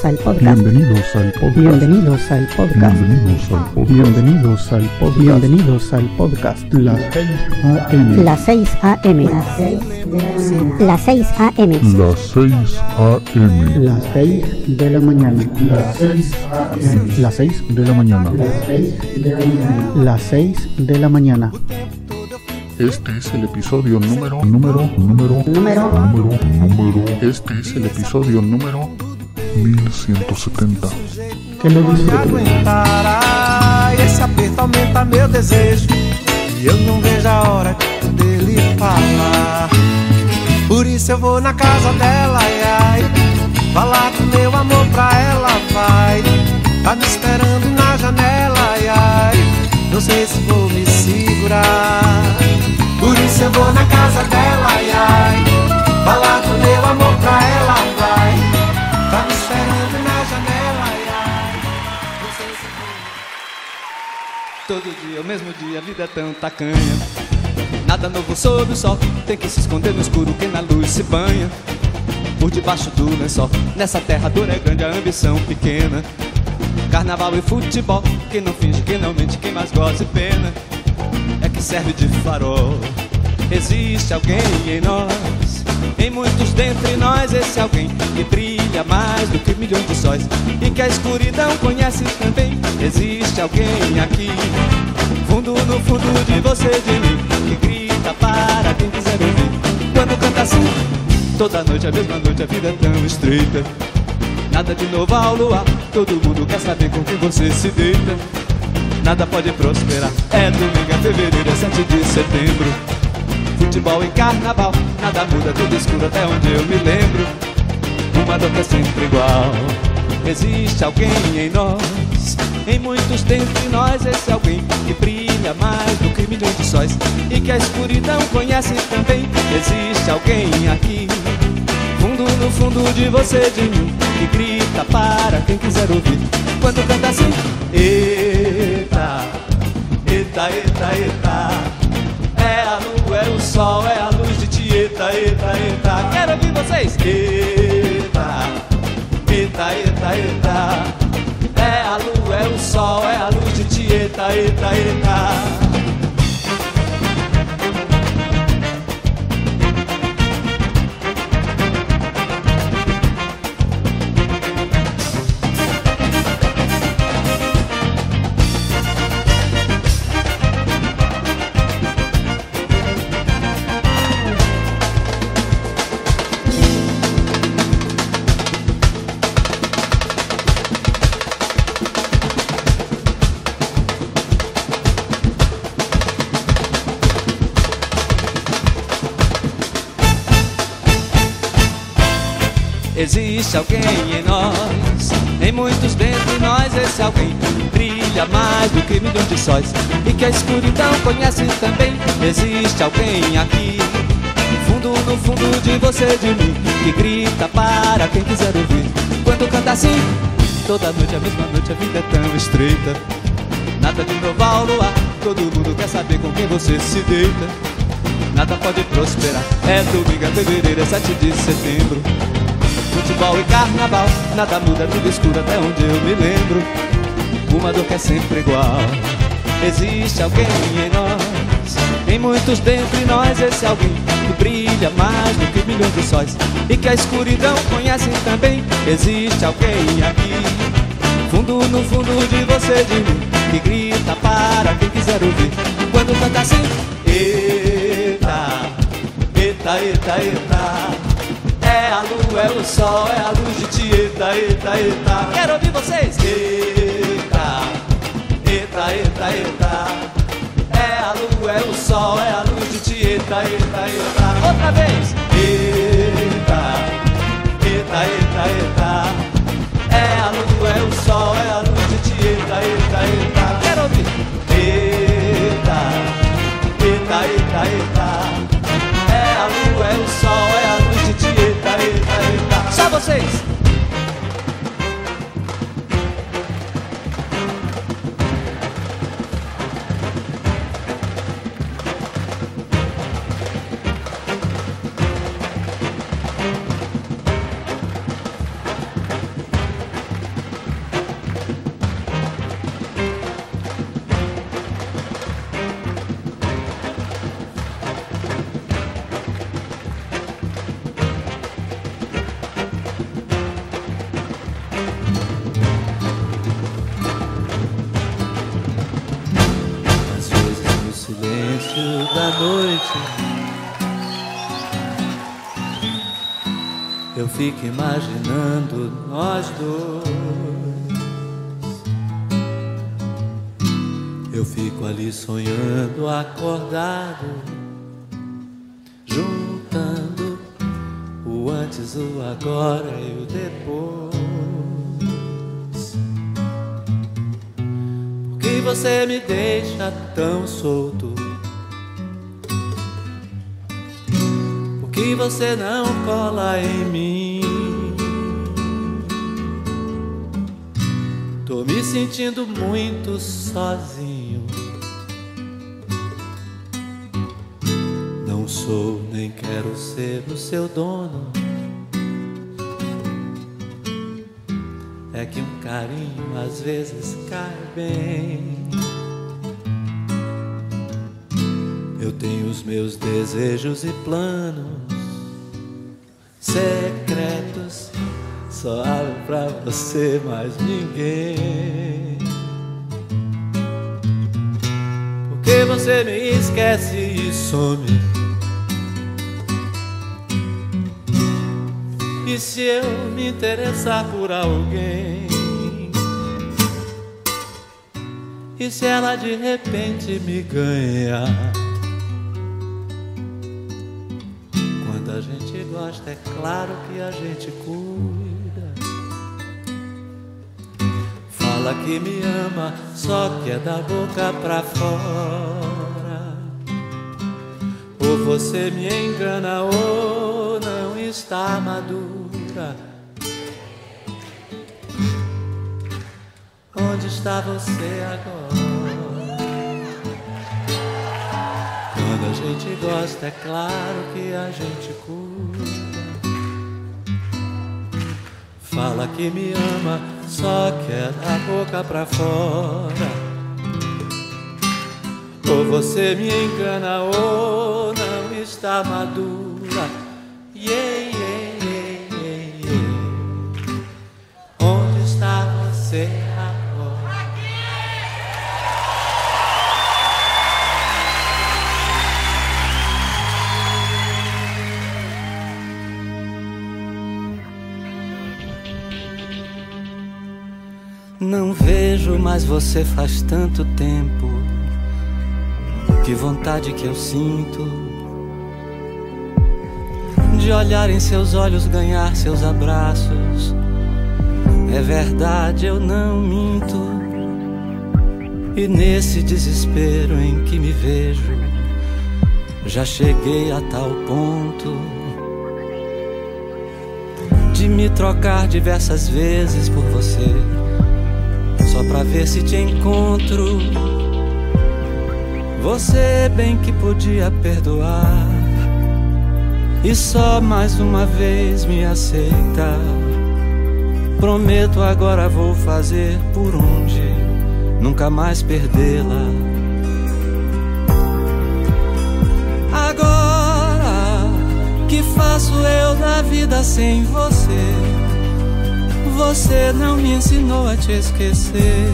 Bienvenidos al podcast. Bienvenidos al podcast. Bienvenidos al podcast. Bienvenidos al podcast. Bienvenidos al podcast. Las 6 AM. Las 6 AM. Las 6 AM. Las 6 de la mañana. Las 6 AM. Las 6 de la mañana. Las 6 de la mañana. Este es el episodio número, número, número, Número. número, número. Este es el episodio número 1170. Que lo disfruten. aguentará esse aperto aumenta meu desejo. E eu não vejo a hora dele falar Por isso eu vou na casa dela, ai, ai. Falar do meu amor pra ela, vai. Tá me esperando na janela, ai, ai. Não sei se vou me segurar. Por isso eu vou na casa dela, ai, ai. Falar do meu amor pra ela, vai Todo dia, o mesmo dia, a vida é tão tacanha. Nada novo sob o sol, tem que se esconder no escuro quem na luz se banha. Por debaixo do lençol, nessa terra dura é grande a ambição pequena. Carnaval e futebol, quem não finge, quem não mente, quem mais goza e pena. É que serve de farol. Existe alguém em nós, em muitos dentre nós, esse alguém que brilha mais do que milhões de sóis e que a escuridão conhece também. Existe alguém aqui, fundo no fundo de você, de mim, que grita para quem quiser ouvir. Quando canta assim, toda noite, a mesma noite, a vida é tão estreita. Nada de novo ao luar, todo mundo quer saber com quem você se deita. Nada pode prosperar, é domingo, é fevereiro, é 7 de setembro. Futebol e carnaval, nada muda, tudo escuro até onde eu me lembro. Uma dor é sempre igual. Existe alguém em nós, em muitos dentre nós, esse alguém que brilha mais do que milhões de sóis e que a escuridão conhece também. Existe alguém aqui, fundo no fundo de você, de mim, que grita para quem quiser ouvir. Quando canta assim, eita, eita, eita, eita. Sol, é a luz de Tieta, eita, eita. Quero ouvir vocês. Eita, eita, eita. É a lua, é o sol, é a luz de Tieta, eita, eita. Existe alguém em nós, em muitos dentre nós, esse alguém brilha mais do que milhões de sóis e que a escuridão conhece também. Existe alguém aqui, fundo no fundo de você, de mim, que grita para quem quiser ouvir. Quando canta assim, toda noite, a mesma noite, a vida é tão estreita. Nada de novo ao luar, todo mundo quer saber com quem você se deita. Nada pode prosperar, é domingo, é fevereiro, é 7 de setembro. Futebol e carnaval, nada muda, tudo escuro até onde eu me lembro. Uma dor que é sempre igual. Existe alguém em nós, em muitos dentre nós, esse alguém que brilha mais do que milhões de sóis e que a escuridão conhece também. Existe alguém aqui, fundo no fundo de você, de mim, que grita para quem quiser ouvir. Quando canta assim, eita, eita, eita, eita. É a lua, é o sol, é a luz de Tieta, eita, eita. Quero ouvir vocês. Eita, eita, eita, eita. É a lua, é o sol, é a luz de Tieta, eita, eita. Outra vez. Eita, eita, eita, eita. É a lua, é o sol, é a luz de Tieta, eita, eita. Quero ouvir. Eita, eita, eita, eita. Vocês. Fico imaginando nós dois. Eu fico ali sonhando, acordado, juntando o antes, o agora e o depois. Por que você me deixa tão solto? Por que você não cola em mim? Tô me sentindo muito sozinho. Não sou nem quero ser o seu dono. É que um carinho às vezes cai bem. Eu tenho os meus desejos e planos secretos. Só abro pra você, mais ninguém. Porque você me esquece e some. E se eu me interessar por alguém? E se ela de repente me ganhar? Quando a gente gosta, é claro que a gente cuida. Fala que me ama, só que é da boca pra fora. Ou você me engana ou não está madura. Onde está você agora? Quando a gente gosta, é claro que a gente cuida. Fala que me ama, só quer da boca pra fora. Ou você me engana ou não está madura. Yeah, Não vejo mais você faz tanto tempo. Que vontade que eu sinto de olhar em seus olhos, ganhar seus abraços. É verdade, eu não minto. E nesse desespero em que me vejo, já cheguei a tal ponto de me trocar diversas vezes por você, só pra ver se te encontro. Você bem que podia perdoar e só mais uma vez me aceitar. Prometo agora vou fazer por onde nunca mais perdê-la. Agora que faço eu da vida sem você? Você não me ensinou a te esquecer.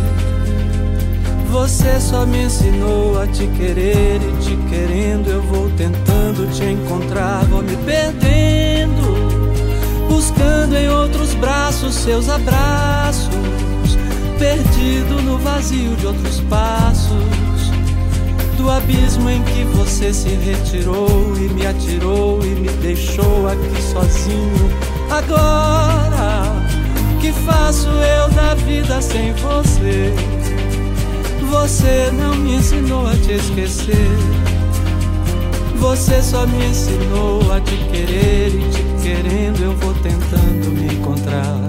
Você só me ensinou a te querer e te querendo eu vou tentando te encontrar, vou me perdendo, buscando em outros braços seus abraços, perdido no vazio de outros passos, do abismo em que você se retirou e me atirou e me deixou aqui sozinho. Agora que faço eu da vida sem você? Você não me ensinou a te esquecer. Você só me ensinou a te querer e te querendo eu vou tentando me encontrar.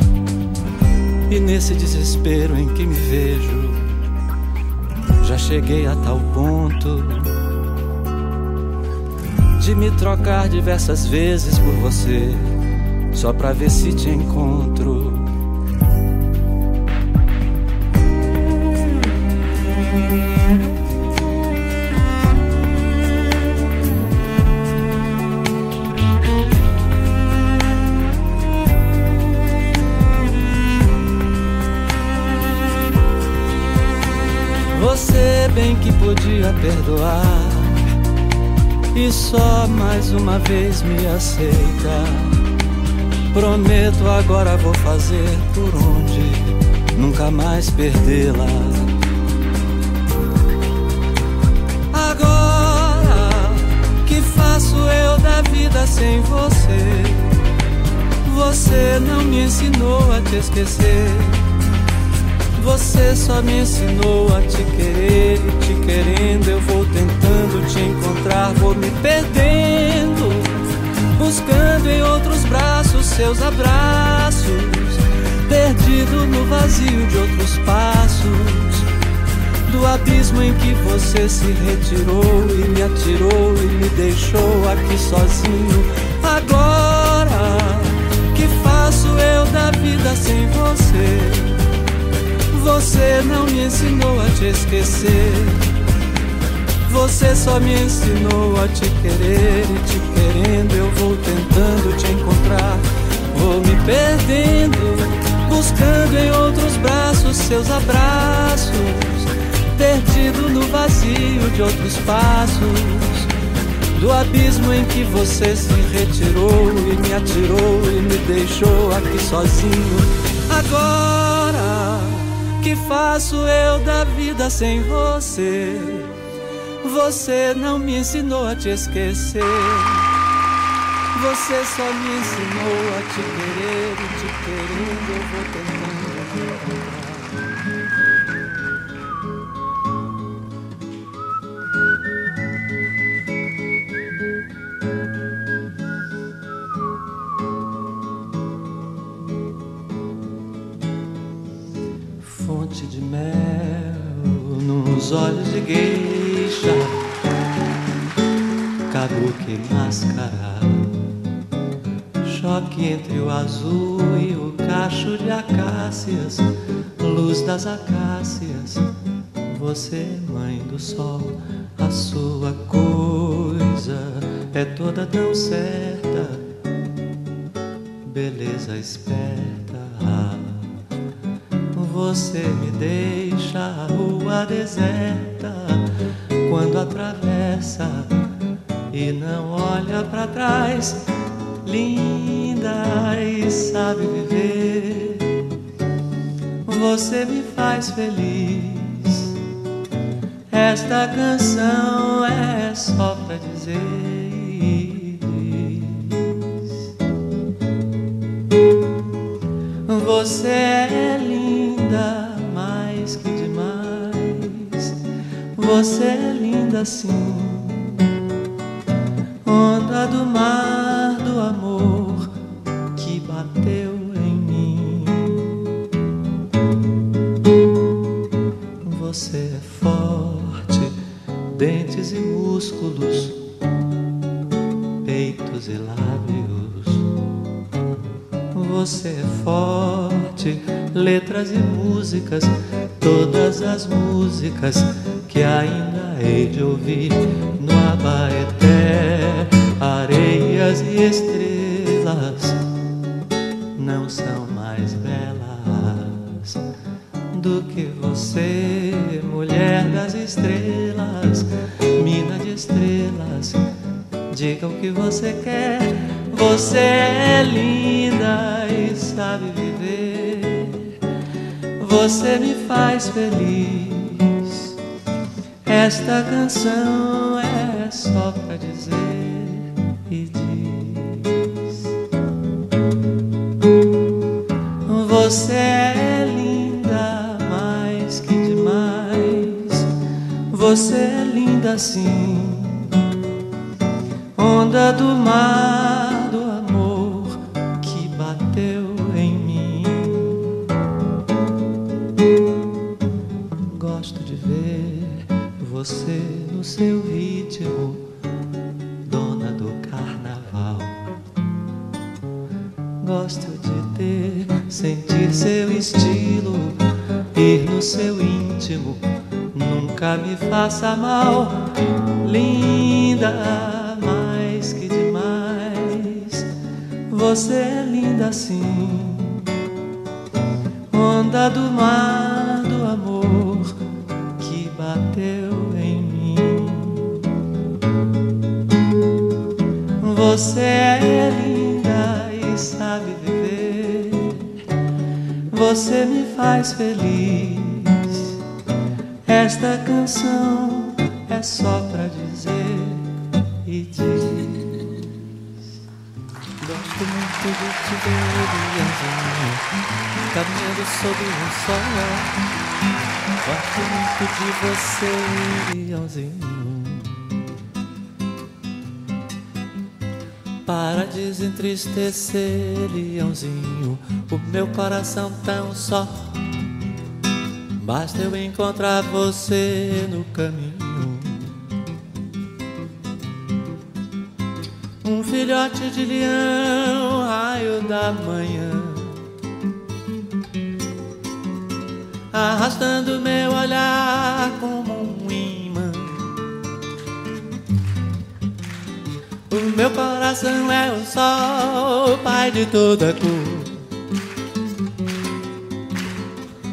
E nesse desespero em que me vejo, já cheguei a tal ponto de me trocar diversas vezes por você, só pra ver se te encontro. Podia perdoar e só mais uma vez me aceita. Prometo agora vou fazer por onde nunca mais perdê-la. Agora que faço eu da vida sem você? Você não me ensinou a te esquecer. Você só me ensinou a te querer e te querendo eu vou tentando te encontrar, vou me perdendo, buscando em outros braços seus abraços, perdido no vazio de outros passos, do abismo em que você se retirou e me atirou e me deixou aqui sozinho. Agora que faço eu da vida sem você? Você não me ensinou a te esquecer. Você só me ensinou a te querer e te querendo eu vou tentando te encontrar. Vou me perdendo, buscando em outros braços seus abraços, perdido no vazio de outros passos. Do abismo em que você se retirou e me atirou e me deixou aqui sozinho. Agora que faço eu da vida sem você? Você não me ensinou a te esquecer. Você só me ensinou a te querer e te querendo eu vou os olhos de gueixa, kabuki mascarado, choque entre o azul e o cacho de acácias, luz das acácias, você, mãe do sol, a sua coisa é toda tão certa, beleza esperta você me deixa a rua deserta quando atravessa e não olha para trás, linda e sabe viver. Você me faz feliz. Esta canção é só pra dizer. Você é Você é linda assim, onda do mar do amor que bateu em mim. Você é forte, dentes e músculos, peitos e lábios. Você é forte letras e músicas, todas as músicas que ainda hei de ouvir no Abaeté, areias e estrelas não são mais belas do que você, mulher das estrelas, mina de estrelas. Diga o que você quer, você é linda e sabe viver você me faz feliz. Esta canção é só pra dizer e diz: Você é linda mais que demais. Você é linda assim, onda do mar Gosto de ver você no seu ritmo, dona do carnaval. Gosto de ter, sentir seu estilo, ir no seu íntimo. Nunca me faça mal, linda mais que demais. Você é linda assim onda do mar Você é linda e sabe viver. Você me faz feliz. Esta canção é só pra dizer e diz. Gosto muito de te ver, Leãozinho, caminhando sob o sol. Gosto muito de você, Leãozinho. Para desentristecer, leãozinho, o meu coração tão só. Basta eu encontrar você no caminho. Um filhote de leão, raio da manhã. Arrastando meu olhar como meu coração é o sol, pai de toda cor.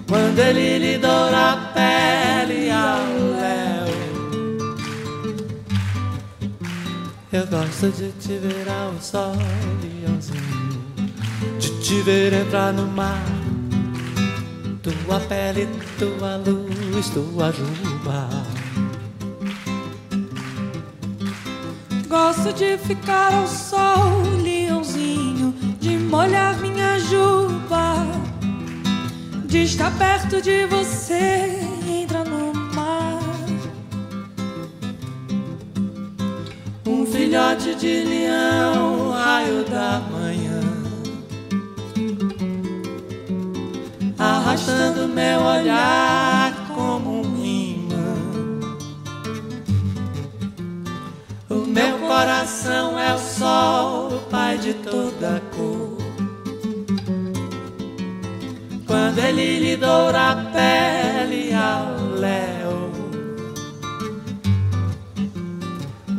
Quando ele lhe doura a pele ao léu. Eu gosto de te ver ao sol, leãozinho De te ver entrar no mar. Tua pele, tua luz, tua juba Gosto de ficar ao sol, leãozinho, de molhar minha juba, de estar perto de você, entra no mar. Um filhote de leão, raio da manhã, arrastando meu olhar coração é o sol, o pai de toda cor. Quando ele lhe doura a pele ao léu.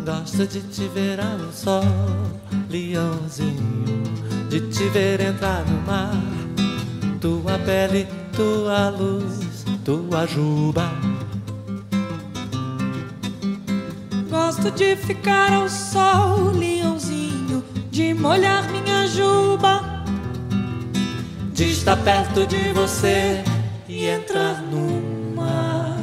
Gosto de te ver ao sol, leãozinho, de te ver entrar no mar. Tua pele, tua luz, tua juba. Gosto de ficar ao sol, leãozinho, de molhar minha juba, de estar perto de você e entrar no mar.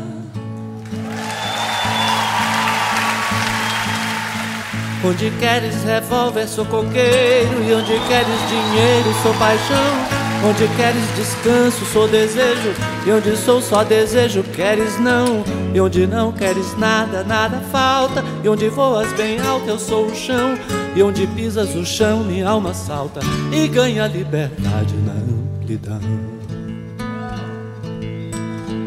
Onde queres revólver, sou coqueiro. E onde queres dinheiro, sou paixão. Onde queres descanso, sou desejo. E onde sou só desejo, queres não. E onde não queres nada, nada falta. E onde voas bem alto, eu sou o chão. E onde pisas o chão, minha alma salta. E ganha liberdade na amplidão.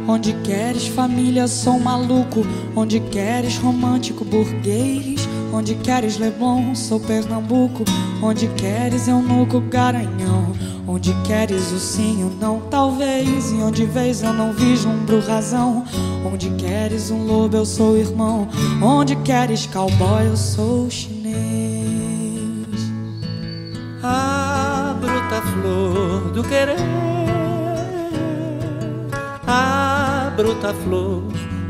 Onde queres família, sou maluco. Onde queres romântico, burguês. Onde queres Leblon, sou Pernambuco. Onde queres eunuco, garanhão. Onde queres o sim, o não, talvez. E onde vês eu não vislumbro razão. Onde queres um lobo, eu sou irmão. Onde queres cowboy, eu sou chinês. A bruta flor do querer. A bruta flor,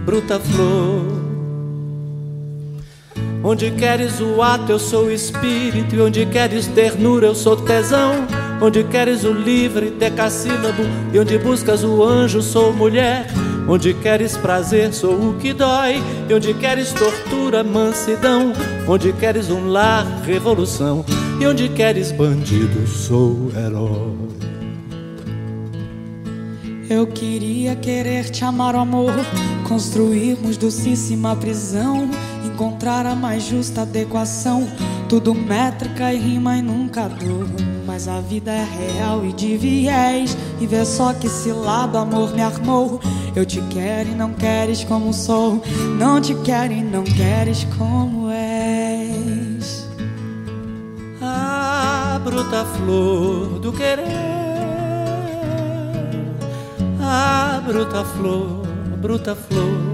bruta flor. Onde queres o ato, eu sou o espírito. E onde queres ternura, eu sou tesão. Onde queres o livre decassílabo. E onde buscas o anjo, sou mulher. Onde queres prazer, sou o que dói. E onde queres tortura, mansidão. Onde queres um lar, revolução. E onde queres bandido, sou herói. Eu queria querer te amar, o amor. Construirmos docíssima prisão. Encontrar a mais justa adequação. Tudo métrica e rima e nunca dor. Mas a vida é real e de viés. E vê só que esse lado amor me armou. Eu te quero e não queres como sou. Não te quero e não queres como és. A bruta flor do querer. A bruta flor, bruta flor.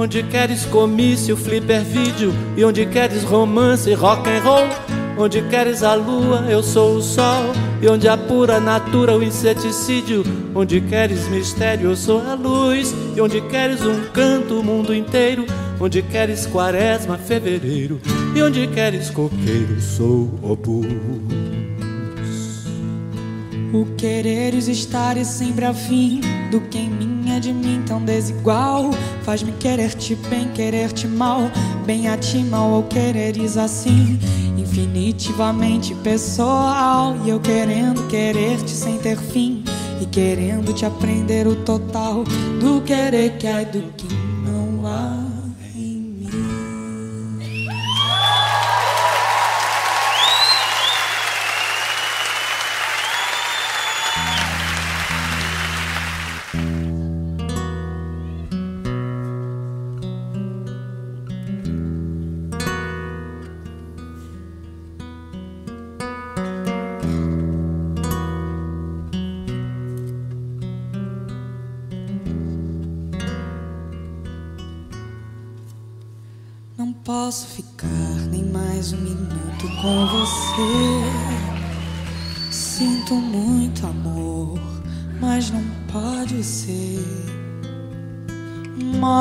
Onde queres comício, flipper vídeo? E onde queres romance, rock and roll? Onde queres a lua, eu sou o sol? E onde a pura natura, o inseticídio? Onde queres mistério, eu sou a luz? E onde queres um canto, o mundo inteiro? Onde queres quaresma, fevereiro, e onde queres coqueiro, sou opus. O quereres estar e sempre afim do que em mim é de mim tão desigual. Faz-me querer-te bem, querer-te mal, bem a ti mal ou quereres assim. Infinitivamente pessoal, e eu querendo querer-te sem ter fim, e querendo te aprender o total do querer que há do que não há.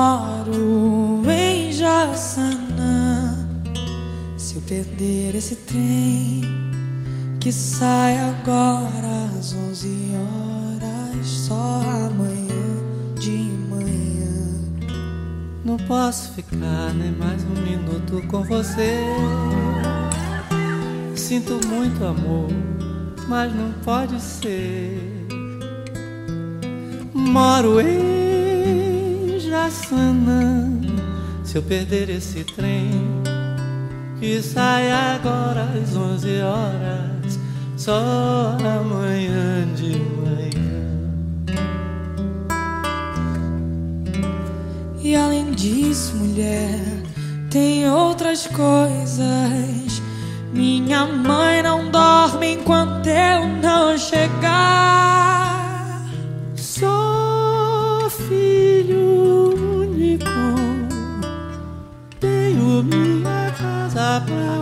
Moro em Jaçanã. Se eu perder esse trem que sai agora às 11 horas, só amanhã de não posso ficar nem mais um minuto com você. Sinto muito amor, mas não pode ser. Moro em Se eu perder esse trem que sai agora às 11 horas, só amanhã de manhã. E além disso, mulher, tem outras coisas. Minha mãe não dorme enquanto eu não chegar. Casa pra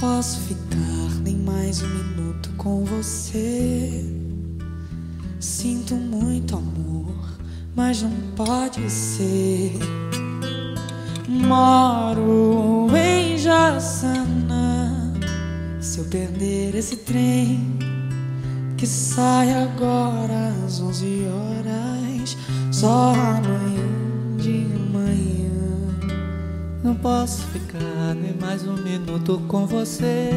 posso ficar nem mais um minuto com você. Sinto muito amor, mas não pode ser. Moro em Jaçanã. Se eu perder esse trem que sai agora às 11 horas, só amanhã de manhã. Não posso ficar nem mais um minuto com você.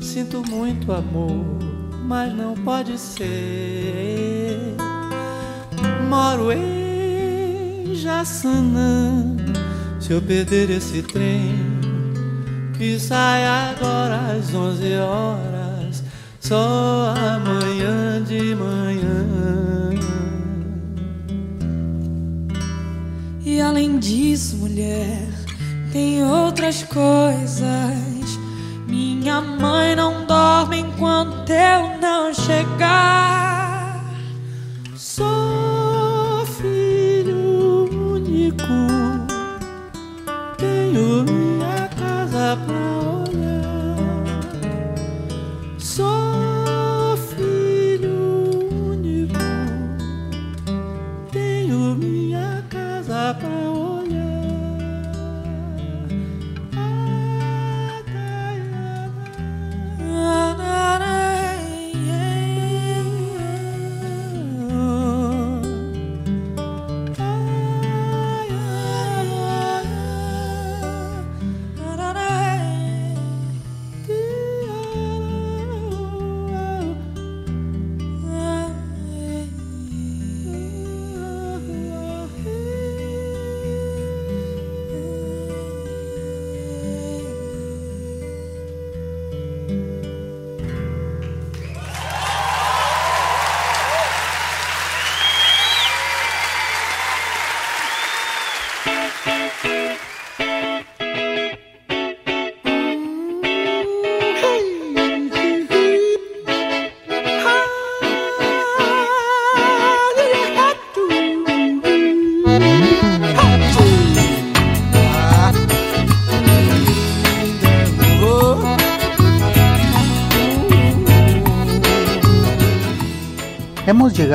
Sinto muito amor, mas não pode ser. Moro em Jaçanã. Se eu perder esse trem que sai agora às 11 horas, só amanhã de manhã. E além disso, mulher, tem outras coisas. Minha mãe não dorme enquanto eu não chegar.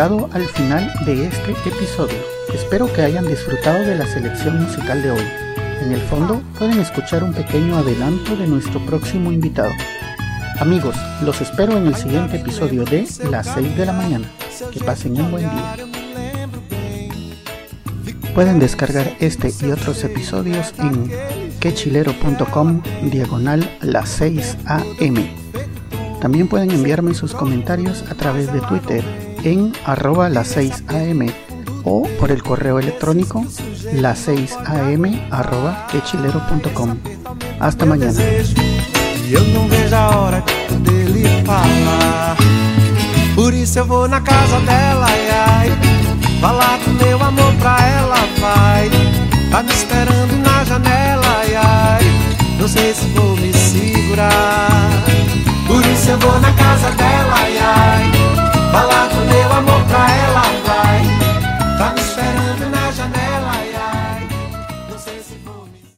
Al final de este episodio. Espero que hayan disfrutado de la selección musical de hoy. En el fondo pueden escuchar un pequeño adelanto de nuestro próximo invitado. Amigos, los espero en el siguiente episodio de Las 6 de la mañana. Que pasen un buen día. Pueden descargar este y otros episodios en quechilero.com diagonal las 6 am. También pueden enviarme sus comentarios a través de Twitter en arroba las 6 am o por el correo electrónico las 6 am arroba quechilero.com. Hasta mañana. Eu não vejo a hora dele falar. Por isso eu vou na casa dela, ai, ai. Falar do meu amor pra ela, vai. Tá me esperando na janela, ai, ai. Não sei se vou me segurar. Por isso eu vou na casa dela, ai, ai. Falar do meu amor pra ela.